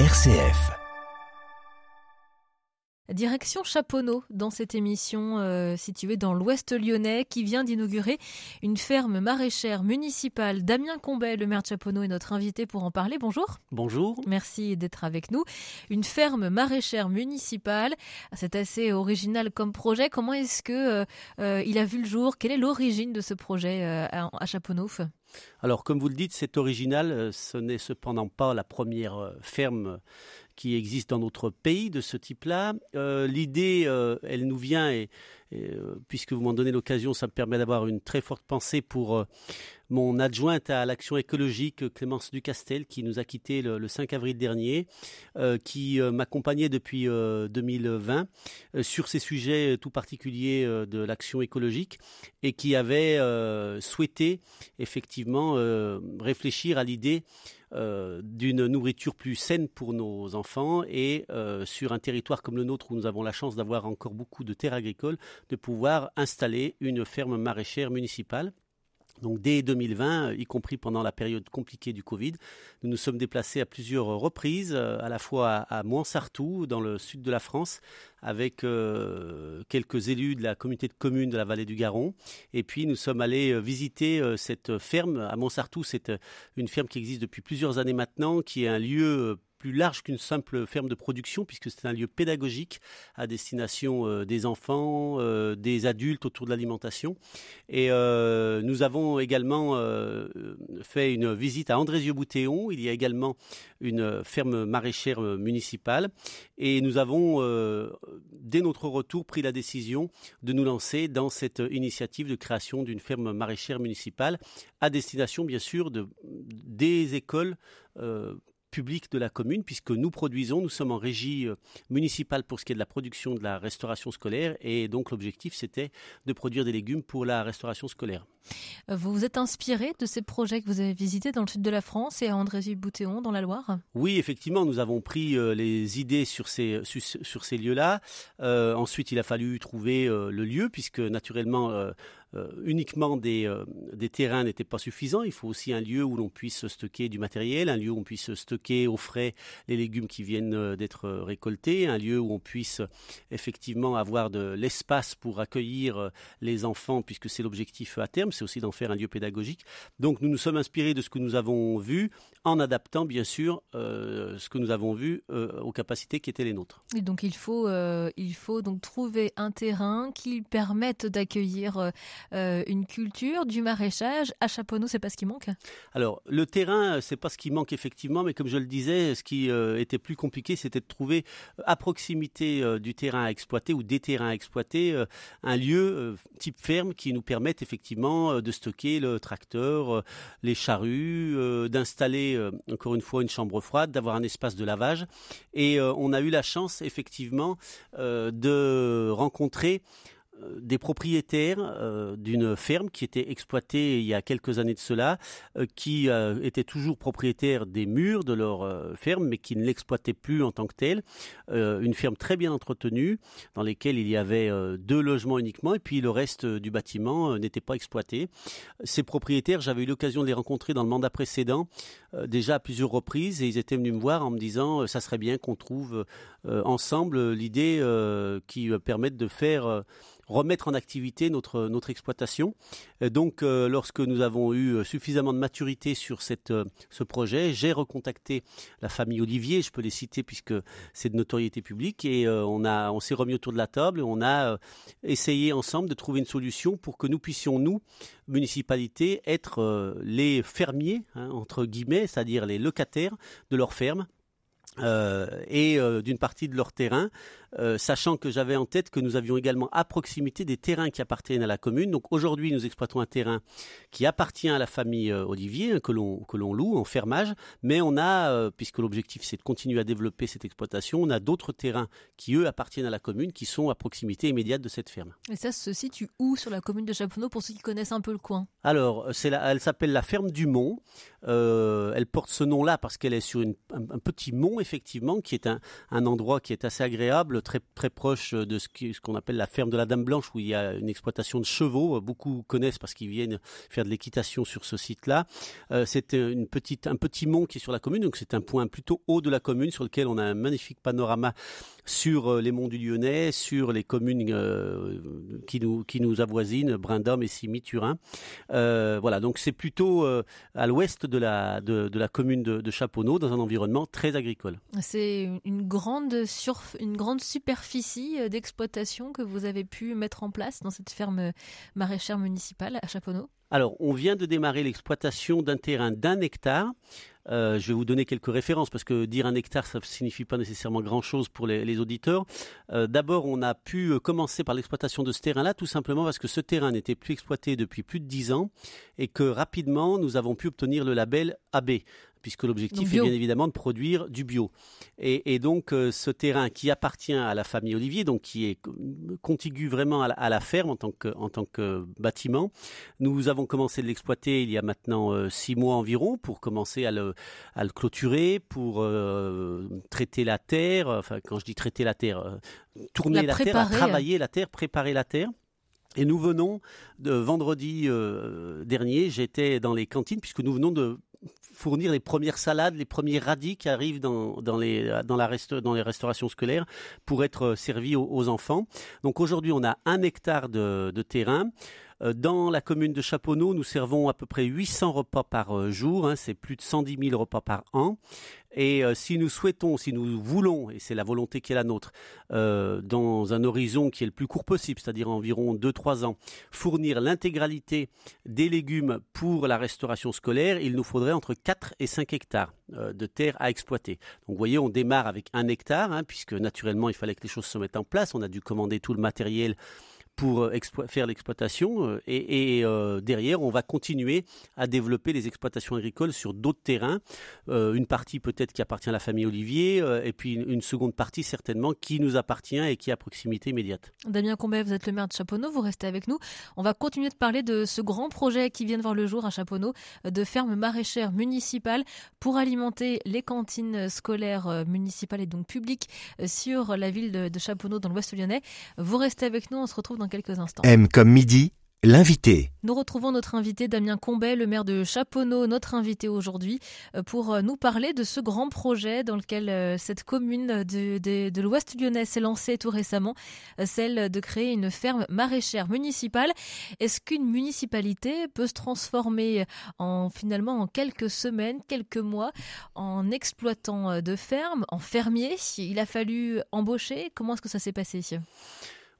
RCF. Direction Chaponneau dans cette émission euh, située dans l'ouest lyonnais qui vient d'inaugurer une ferme maraîchère municipale. Damien Combet, le maire de Chaponneau, est notre invité pour en parler. Bonjour. Bonjour. Merci d'être avec nous. Une ferme maraîchère municipale, c'est assez original comme projet. Comment est-ce que euh, euh, il a vu le jour? Quelle est l'origine de ce projet à, à Chaponneau? Alors, comme vous le dites, c'est original. Euh, ce n'est cependant pas la première euh, ferme qui existe dans notre pays de ce type-là. Euh, l'idée, elle nous vient et, puisque vous m'en donnez l'occasion, ça me permet d'avoir une très forte pensée pour mon adjointe à l'action écologique, Clémence Ducastel, qui nous a quittés le, 5 avril dernier, qui m'accompagnait depuis 2020 sur ces sujets tout particuliers de l'action écologique et qui avait souhaité effectivement euh, réfléchir à l'idée euh, d'une nourriture plus saine pour nos enfants et euh, sur un territoire comme le nôtre où nous avons la chance d'avoir encore beaucoup de terres agricoles, de pouvoir installer une ferme maraîchère municipale. Donc dès 2020, y compris pendant la période compliquée du Covid, nous nous sommes déplacés à plusieurs reprises, à la fois à, Montsartou, dans le sud de la France, avec euh, quelques élus de la communauté de communes de la vallée du Garon. Et puis nous sommes allés euh, visiter euh, cette ferme à Montsartou. C'est une ferme qui existe depuis plusieurs années maintenant, qui est un lieu plus large qu'une simple ferme de production, puisque c'est un lieu pédagogique à destination euh, des enfants, euh, des adultes autour de l'alimentation. Et euh, nous avons également fait une visite à Andrézieux-Boutéon. Il y a également une ferme maraîchère municipale. Et nous avons, dès notre retour, pris la décision de nous lancer dans cette initiative de création d'une ferme maraîchère municipale à destination, bien sûr, de, des écoles public de la commune, puisque nous produisons, nous sommes en régie euh, municipale pour ce qui est de la production de la restauration scolaire, et donc l'objectif c'était de produire des légumes pour la restauration scolaire. Euh, vous vous êtes inspiré de ces projets que vous avez visités dans le sud de la France et à Andrézy-Boutéon dans la Loire? Oui, effectivement, nous avons pris euh, les idées sur ces, sur, ces lieux-là. ensuite, il a fallu trouver le lieu, puisque naturellement, euh, uniquement des, euh, des terrains n'était pas suffisant. Il faut aussi un lieu où l'on puisse stocker du matériel, un lieu où on puisse stocker au frais les légumes qui viennent euh, d'être récoltés, un lieu où on puisse effectivement avoir de l'espace pour accueillir les enfants, puisque c'est l'objectif à terme, c'est aussi d'en faire un lieu pédagogique. Donc nous nous sommes inspirés de ce que nous avons vu, en adaptant bien sûr ce que nous avons vu aux capacités qui étaient les nôtres. Et donc il faut, il faut donc trouver un terrain qui permette d'accueillir euh, une culture du maraîchage. À Chaponneau, c'est pas ce qui manque? Alors, le terrain, c'est pas ce qui manque effectivement, mais comme je le disais, ce qui euh, était plus compliqué, c'était de trouver euh, à proximité du terrain à exploiter ou des terrains à exploiter un lieu type ferme qui nous permette effectivement de stocker le tracteur, les charrues, d'installer encore une fois une chambre froide, d'avoir un espace de lavage. Et on a eu la chance effectivement de rencontrer euh, des propriétaires euh, d'une ferme qui était exploitée il y a quelques années de cela, euh, qui étaient toujours propriétaires des murs de leur ferme, mais qui ne l'exploitaient plus en tant que telle. une ferme très bien entretenue, dans laquelle il y avait deux logements uniquement, et puis le reste du bâtiment n'était pas exploité. Ces propriétaires, j'avais eu l'occasion de les rencontrer dans le mandat précédent, déjà à plusieurs reprises, et ils étaient venus me voir en me disant, ça serait bien qu'on trouve ensemble l'idée qui permette de faire remettre en activité notre notre exploitation. donc, euh, lorsque nous avons eu euh, suffisamment de maturité sur cette euh, ce projet, j'ai recontacté la famille Olivier. Je peux les citer puisque c'est de notoriété publique et on on s'est remis autour de la table. On a essayé ensemble de trouver une solution pour que nous puissions nous municipalité être les fermiers hein, entre guillemets, c'est-à-dire les locataires de leur ferme euh, et euh, d'une partie de leur terrain, euh, sachant que j'avais en tête que nous avions également à proximité des terrains qui appartiennent à la commune. Donc aujourd'hui, nous exploitons un terrain qui appartient à la famille Olivier, hein, que l'on que l'on loue en fermage, mais on a, puisque l'objectif c'est de continuer à développer cette exploitation, on a d'autres terrains qui eux appartiennent à la commune, qui sont à proximité immédiate de cette ferme. Et ça se situe où sur la commune de Chaponneau pour ceux qui connaissent un peu le coin? Alors, c'est elle s'appelle la ferme du Mont. elle porte ce nom-là parce qu'elle est sur une, un, petit mont effectivement, qui est un, endroit qui est assez agréable, très proche de ce qu'on appelle la ferme de la Dame Blanche, où il y a une exploitation de chevaux. Beaucoup connaissent parce qu'ils viennent faire de l'équitation sur ce site-là. Euh, c'est petite un petit mont qui est sur la commune, donc c'est un point plutôt haut de la commune sur lequel on a un magnifique panorama sur euh, les monts du Lyonnais, sur les communes euh, qui, nous, qui nous avoisinent, Brindôme et Simi, Turin. Euh, voilà, donc c'est plutôt à l'ouest de la, de, la commune de, de, Chaponneau, dans un environnement très agricole. C'est une grande, une grande superficie d'exploitation que vous avez pu mettre en place dans cette ferme maraîchère municipale à Chaponneau alors, on vient de démarrer l'exploitation d'un terrain d'un hectare. Euh, je vais vous donner quelques références parce que dire un hectare, ça ne signifie pas nécessairement grand-chose pour les, auditeurs. Euh, d'abord, on a pu euh, commencer par l'exploitation de ce terrain-là, tout simplement parce que ce terrain n'était plus exploité depuis plus de dix ans et que rapidement, nous avons pu obtenir le label AB puisque l'objectif est bien évidemment de produire du bio. Et, donc euh, ce terrain qui appartient à la famille Olivier, donc qui est contigu vraiment à la, ferme en tant, que, en tant que bâtiment, nous avons commencé de l'exploiter il y a maintenant euh, six mois environ pour commencer à le, à le clôturer, pour euh, traiter la terre, enfin quand je dis traiter la terre, tourner la, terre, travailler la terre, préparer la terre. Et nous venons de vendredi dernier, j'étais dans les cantines puisque nous venons de fournir les premières salades, les premiers radis qui arrivent dans, dans, les, dans, la dans les restaurations scolaires pour être euh, servis aux, enfants. Donc aujourd'hui, on a un hectare de terrain. Euh, dans la commune de Chaponneau, nous servons à peu près 800 repas par euh, jour, hein, c'est plus de 110 000 repas par an. Et euh, si nous souhaitons, si nous voulons, et c'est la volonté qui est la nôtre, dans un horizon qui est le plus court possible, c'est-à-dire environ 2-3 ans, fournir l'intégralité des légumes pour la restauration scolaire, il nous faudrait entre 4 et 5 hectares de terre à exploiter. Donc vous voyez, on démarre avec un hectare, hein, puisque naturellement il fallait que les choses se mettent en place. On a dû commander tout le matériel pour euh, faire l'exploitation euh, et, euh, derrière on va continuer à développer les exploitations agricoles sur d'autres terrains une partie peut-être qui appartient à la famille Olivier et puis une, seconde partie certainement qui nous appartient et qui est à proximité immédiate. Damien Combet, vous êtes le maire de Chaponneau, vous restez avec nous. On va continuer de parler de ce grand projet qui vient de voir le jour à Chaponneau de ferme maraîchère municipale pour alimenter les cantines scolaires municipales et donc publiques sur la ville de, de Chaponneau dans l'ouest lyonnais. Vous restez avec nous, on se retrouve dans quelques instants. M comme midi, L'invité. Nous retrouvons notre invité Damien Combet, le maire de Chaponneau, notre invité aujourd'hui, euh, pour euh, nous parler de ce grand projet dans lequel euh, cette commune de, de l'Ouest lyonnais s'est lancée tout récemment, celle de créer une ferme maraîchère municipale. Est-ce qu'une municipalité peut se transformer en finalement en quelques semaines, quelques mois, en exploitant de ferme, en fermier Il a fallu embaucher. Comment est-ce que ça s'est passé?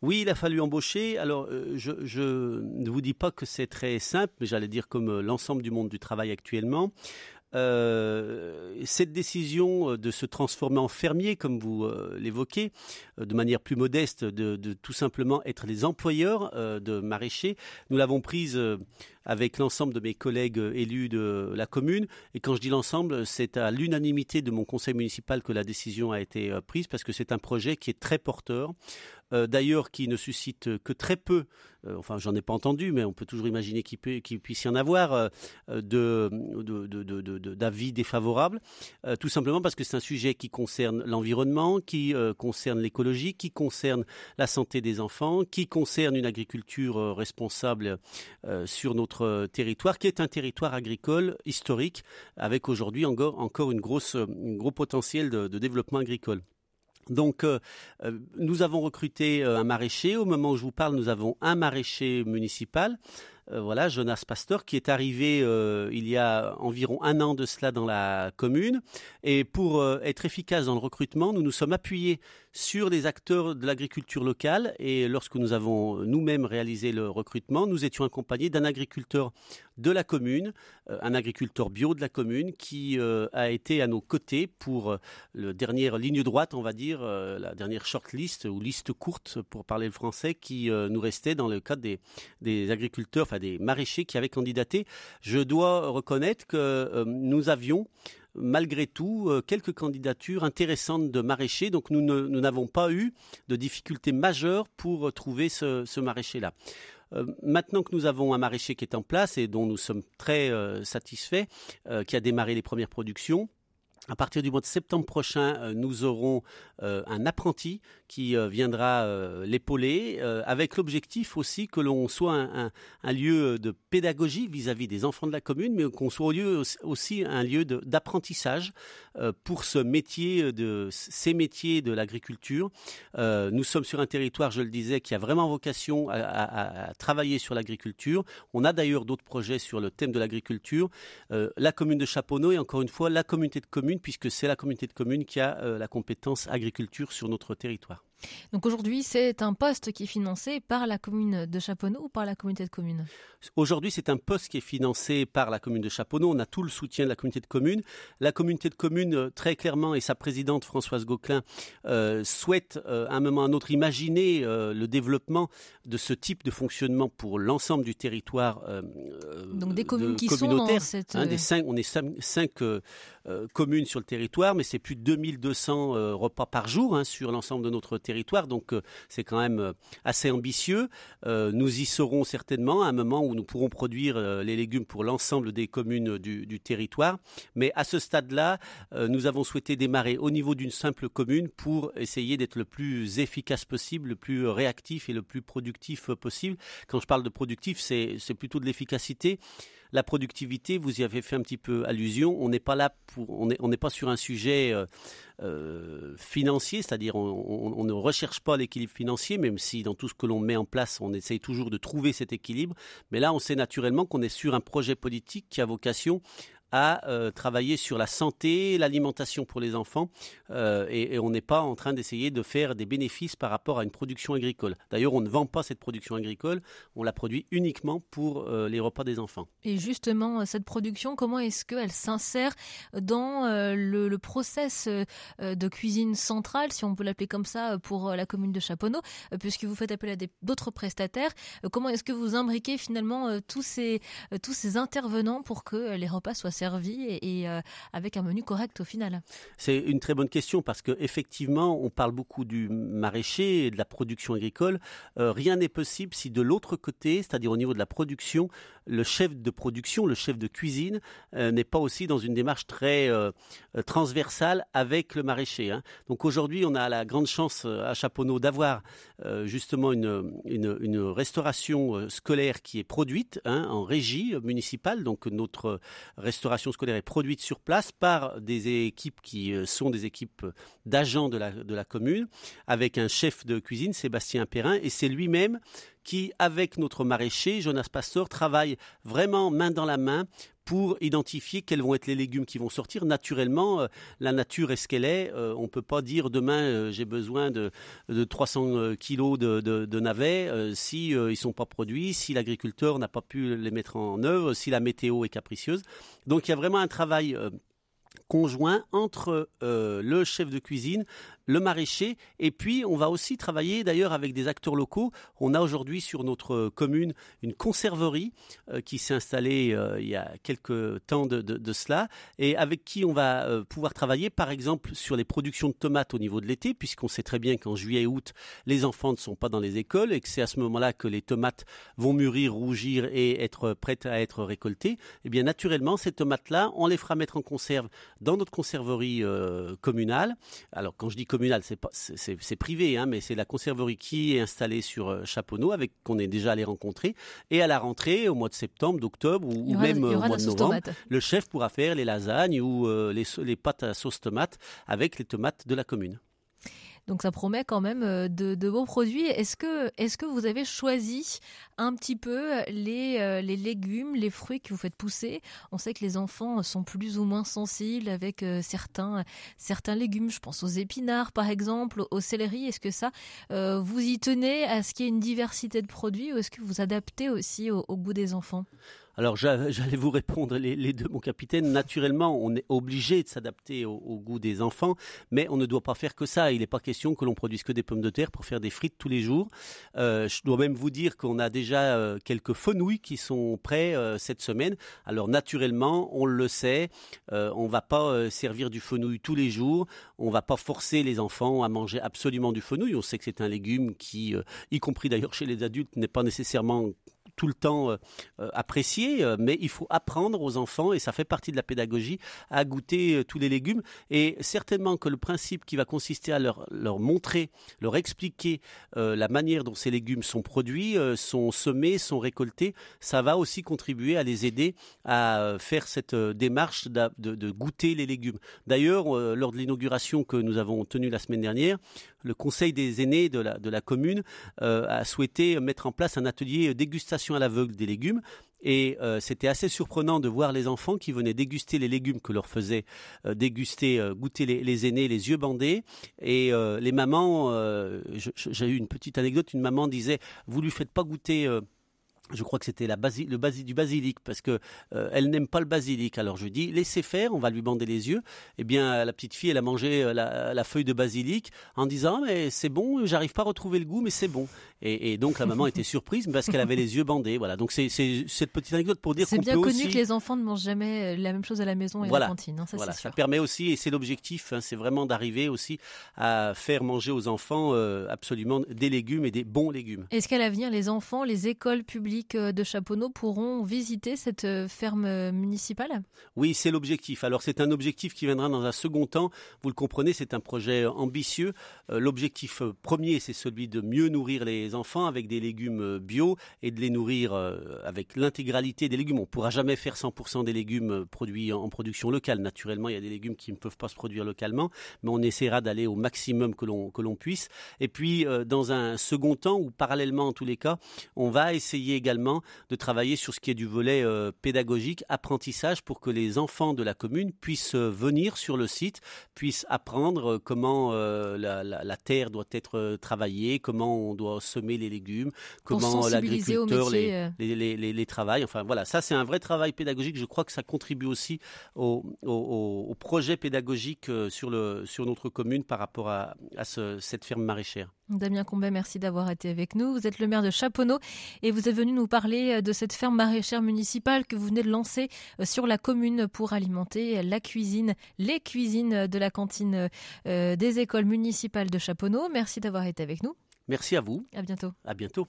Oui, il a fallu embaucher. Alors, euh, je, ne vous dis pas que c'est très simple, mais j'allais dire comme euh, l'ensemble du monde du travail actuellement. Euh, cette décision de se transformer en fermier, comme vous l'évoquez, de manière plus modeste, de, de, tout simplement être les employeurs de maraîchers, nous l'avons prise avec l'ensemble de mes collègues élus de la commune. Et quand je dis l'ensemble, c'est à l'unanimité de mon conseil municipal que la décision a été prise parce que c'est un projet qui est très porteur. Euh, d'ailleurs qui ne suscite que très peu, euh, enfin j'en ai pas entendu, mais on peut toujours imaginer qu'il, puisse y en avoir, euh, d'avis défavorables, tout simplement parce que c'est un sujet qui concerne l'environnement, qui concerne l'écologie, qui concerne la santé des enfants, qui concerne une agriculture responsable sur notre territoire, qui est un territoire agricole historique, avec aujourd'hui encore, encore une grosse, un gros potentiel de développement agricole. Donc, euh, euh, nous avons recruté euh, un maraîcher. Au moment où je vous parle, nous avons un maraîcher municipal. voilà, Jonas Pasteur, qui est arrivé il y a environ un an de cela dans la commune. Et pour être efficace dans le recrutement, nous nous sommes appuyés sur les acteurs de l'agriculture locale. Et lorsque nous avons nous-mêmes réalisé le recrutement, nous étions accompagnés d'un agriculteur de la commune, euh, un agriculteur bio de la commune qui euh, a été à nos côtés pour euh, la dernière ligne droite, on va dire, la dernière shortlist ou liste courte pour parler le français qui nous restait dans le cadre des, des agriculteurs, enfin des maraîchers qui avaient candidaté. Je dois reconnaître que nous avions malgré tout euh, quelques candidatures intéressantes de maraîchers. Donc nous n'avons pas eu de difficultés majeures pour trouver ce, maraîcher-là. Euh, maintenant que nous avons un maraîcher qui est en place et dont nous sommes très euh, satisfaits, qui a démarré les premières productions, à partir du mois de septembre prochain, euh, nous aurons euh, un apprenti qui euh, viendra l'épauler, avec l'objectif aussi que l'on soit un, lieu de pédagogie vis-à-vis des enfants de la commune, mais qu'on soit aussi un lieu d'apprentissage pour ce métier ces métiers de l'agriculture. nous sommes sur un territoire, je le disais, qui a vraiment vocation à, à travailler sur l'agriculture. On a d'ailleurs d'autres projets sur le thème de l'agriculture. la commune de Chaponneau et encore une fois la communauté de communes puisque c'est la communauté de communes qui a euh, la compétence agriculture sur notre territoire. Donc aujourd'hui, c'est un poste qui est financé par la commune de Chaponneau ou par la communauté de communes Aujourd'hui, c'est un poste qui est financé par la commune de Chaponneau. On a tout le soutien de la communauté de communes. La communauté de communes, euh, très clairement, et sa présidente Françoise Gauquelin euh, souhaite à un moment ou à un autre imaginer le développement de ce type de fonctionnement pour l'ensemble du territoire. Donc des communes qui sont dans cette... Hein, des cinq, on est cinq, communes sur le territoire, mais c'est plus de 2200 repas par jour hein, sur l'ensemble de notre territoire donc euh, c'est quand même euh, assez ambitieux. Euh, nous y serons certainement à un moment où nous pourrons produire les légumes pour l'ensemble des communes du, territoire. Mais à ce stade-là, nous avons souhaité démarrer au niveau d'une simple commune pour essayer d'être le plus efficace possible, le plus réactif et le plus productif possible. Quand je parle de productif, c'est plutôt de l'efficacité. La productivité, vous y avez fait un petit peu allusion. On n'est pas là pour, on n'est pas sur un sujet euh, euh, financier, c'est-à-dire on, ne recherche pas l'équilibre financier, même si dans tout ce que l'on met en place, on essaye toujours de trouver cet équilibre. Mais là, on sait naturellement qu'on est sur un projet politique qui a vocation à euh, travailler sur la santé, l'alimentation pour les enfants, euh, et, on n'est pas en train d'essayer de faire des bénéfices par rapport à une production agricole. D'ailleurs, on ne vend pas cette production agricole, on la produit uniquement pour euh, les repas des enfants. Et justement, cette production, comment est-ce qu'elle s'insère dans le, le, process de cuisine centrale, si on peut l'appeler comme ça, pour la commune de Chaponneau, puisque vous faites appel à d'autres prestataires Comment est-ce que vous imbriquez finalement tous, ces, tous ces intervenants pour que les repas soient servis et, euh, avec un menu correct au final C'est une très bonne question parce qu'effectivement, on parle beaucoup du maraîcher et de la production agricole. Euh, rien n'est possible si de l'autre côté, c'est-à-dire au niveau de la production, le chef de production, le chef de cuisine euh, n'est pas aussi dans une démarche très transversale avec le maraîcher. Hein. Donc aujourd'hui, on a la grande chance à Chaponneau d'avoir justement une, une, restauration scolaire qui est produite hein, en régie municipale. Donc notre restauration scolaire est produite sur place par des équipes qui euh, sont des équipes d'agents la, de la commune, avec un chef de cuisine, Sébastien Perrin, et c'est lui-même qui, avec notre maraîcher, Jonas Pastor, travaille vraiment main dans la main pour identifier quels vont être les légumes qui vont sortir. Naturellement, euh, la nature est ce qu'elle est. Euh, on ne peut pas dire demain j'ai besoin de, de 300 kilos de, navets si ils ne sont pas produits, si l'agriculteur n'a pas pu les mettre en œuvre, si la météo est capricieuse. Donc il y a vraiment un travail conjoint entre euh, le chef de cuisine, le maraîcher, et puis on va aussi travailler d'ailleurs avec des acteurs locaux. On a aujourd'hui sur notre commune une conserverie euh, qui s'est installée euh, il y a quelques temps de, cela, et avec qui on va pouvoir travailler par exemple sur les productions de tomates au niveau de l'été, puisqu'on sait très bien qu'en juillet et août, les enfants ne sont pas dans les écoles et que c'est à ce moment-là que les tomates vont mûrir, rougir et être prêtes à être récoltées. Et eh bien naturellement, ces tomates-là, on les fera mettre en conserve dans notre conserverie euh, communale. Alors quand je dis communale, c'est privé, hein, mais c'est la conserverie qui est installée sur euh, Chaponneau, avec qu'on est déjà allé rencontrer. Et à la rentrée, au mois de septembre, d'octobre ou, même au mois de novembre, le chef pourra faire les lasagnes ou euh, les, les pâtes à sauce tomate avec les tomates de la commune. Donc ça promet quand même euh, de, beaux produits. Est-ce que, vous avez choisi un petit peu les, euh, les légumes, les fruits que vous faites pousser? On sait que les enfants sont plus ou moins sensibles avec euh, certains, certains légumes. Je pense aux épinards par exemple, au céleri. Est-ce que ça, vous y tenez à ce qu'il y ait une diversité de produits ou est-ce que vous adaptez aussi au goût des enfants? Alors j'allais vous répondre les, deux, mon capitaine. Naturellement, on est obligé de s'adapter au, goût des enfants, mais on ne doit pas faire que ça. Il n'est pas question que l'on produise que des pommes de terre pour faire des frites tous les jours. Euh, je dois même vous dire qu'on a déjà euh, quelques fenouilles qui sont prêts euh, cette semaine. Alors naturellement, on le sait, on va pas servir du fenouil tous les jours. On va pas forcer les enfants à manger absolument du fenouil. On sait que c'est un légume qui, y compris d'ailleurs chez les adultes, n'est pas nécessairement tout le temps apprécié, mais il faut apprendre aux enfants, et ça fait partie de la pédagogie, à goûter tous les légumes. Et certainement que le principe qui va consister à leur, leur montrer, leur expliquer la manière dont ces légumes sont produits, sont semés, sont récoltés, ça va aussi contribuer à les aider à faire cette démarche de, goûter les légumes. D'ailleurs, lors de l'inauguration que nous avons tenue la semaine dernière, le conseil des aînés de la, de la commune euh, a souhaité mettre en place un atelier dégustation à l'aveugle des légumes. Et euh, c'était assez surprenant de voir les enfants qui venaient déguster les légumes que leur faisaient euh, déguster, goûter les, aînés, les yeux bandés. Et les mamans, j'ai eu une petite anecdote, une maman disait, vous lui faites pas goûter je crois que c'était la le basi, du basilic parce que euh, elle n'aime pas le basilic. Alors je lui dis laissez faire, on va lui bander les yeux. Eh bien la petite fille elle a mangé euh, la, feuille de basilic en disant mais c'est bon, j'arrive pas à retrouver le goût mais c'est bon. Et, donc la maman était surprise parce qu'elle avait les yeux bandés. Voilà donc c'est cette petite anecdote pour dire c'est bien connu que les enfants ne mangent jamais euh, la même chose à la maison et à la cantine. Hein, ça, voilà ça permet aussi et c'est l'objectif, hein, c'est vraiment d'arriver aussi à faire manger aux enfants absolument des légumes et des bons légumes. Est-ce qu'à l'avenir les enfants, les écoles publiques de Chaponneau pourront visiter cette euh, ferme euh, municipale? Oui, c'est l'objectif. Alors c'est un objectif qui viendra dans un second temps. Vous le comprenez, c'est un projet ambitieux. Euh, l'objectif premier, c'est celui de mieux nourrir les enfants avec des légumes bio et de les nourrir avec l'intégralité des légumes. On ne pourra jamais faire 100% des légumes produits en production locale. Naturellement, il y a des légumes qui ne peuvent pas se produire localement, mais on essaiera d'aller au maximum que l'on puisse. Et puis, dans un second temps, ou parallèlement en tous les cas, on va essayer également de travailler sur ce qui est du volet euh, pédagogique, apprentissage, pour que les enfants de la commune puissent euh, venir sur le site, puissent apprendre euh, comment la, terre doit être travaillée, comment on doit semer les légumes, comment l'agriculteur les, les, travaille. Enfin voilà, ça c'est un vrai travail pédagogique. Je crois que ça contribue aussi au, au, projet pédagogique sur, le, sur notre commune par rapport à, cette ferme maraîchère. Damien Combet, merci d'avoir été avec nous. Vous êtes le maire de Chaponneau et vous êtes venu nous parler euh, de cette ferme maraîchère municipale que vous venez de lancer euh, sur la commune pour alimenter la cuisine, les cuisines de la cantine euh, des écoles municipales de Chaponneau. Merci d'avoir été avec nous. Merci à vous. À bientôt. À bientôt.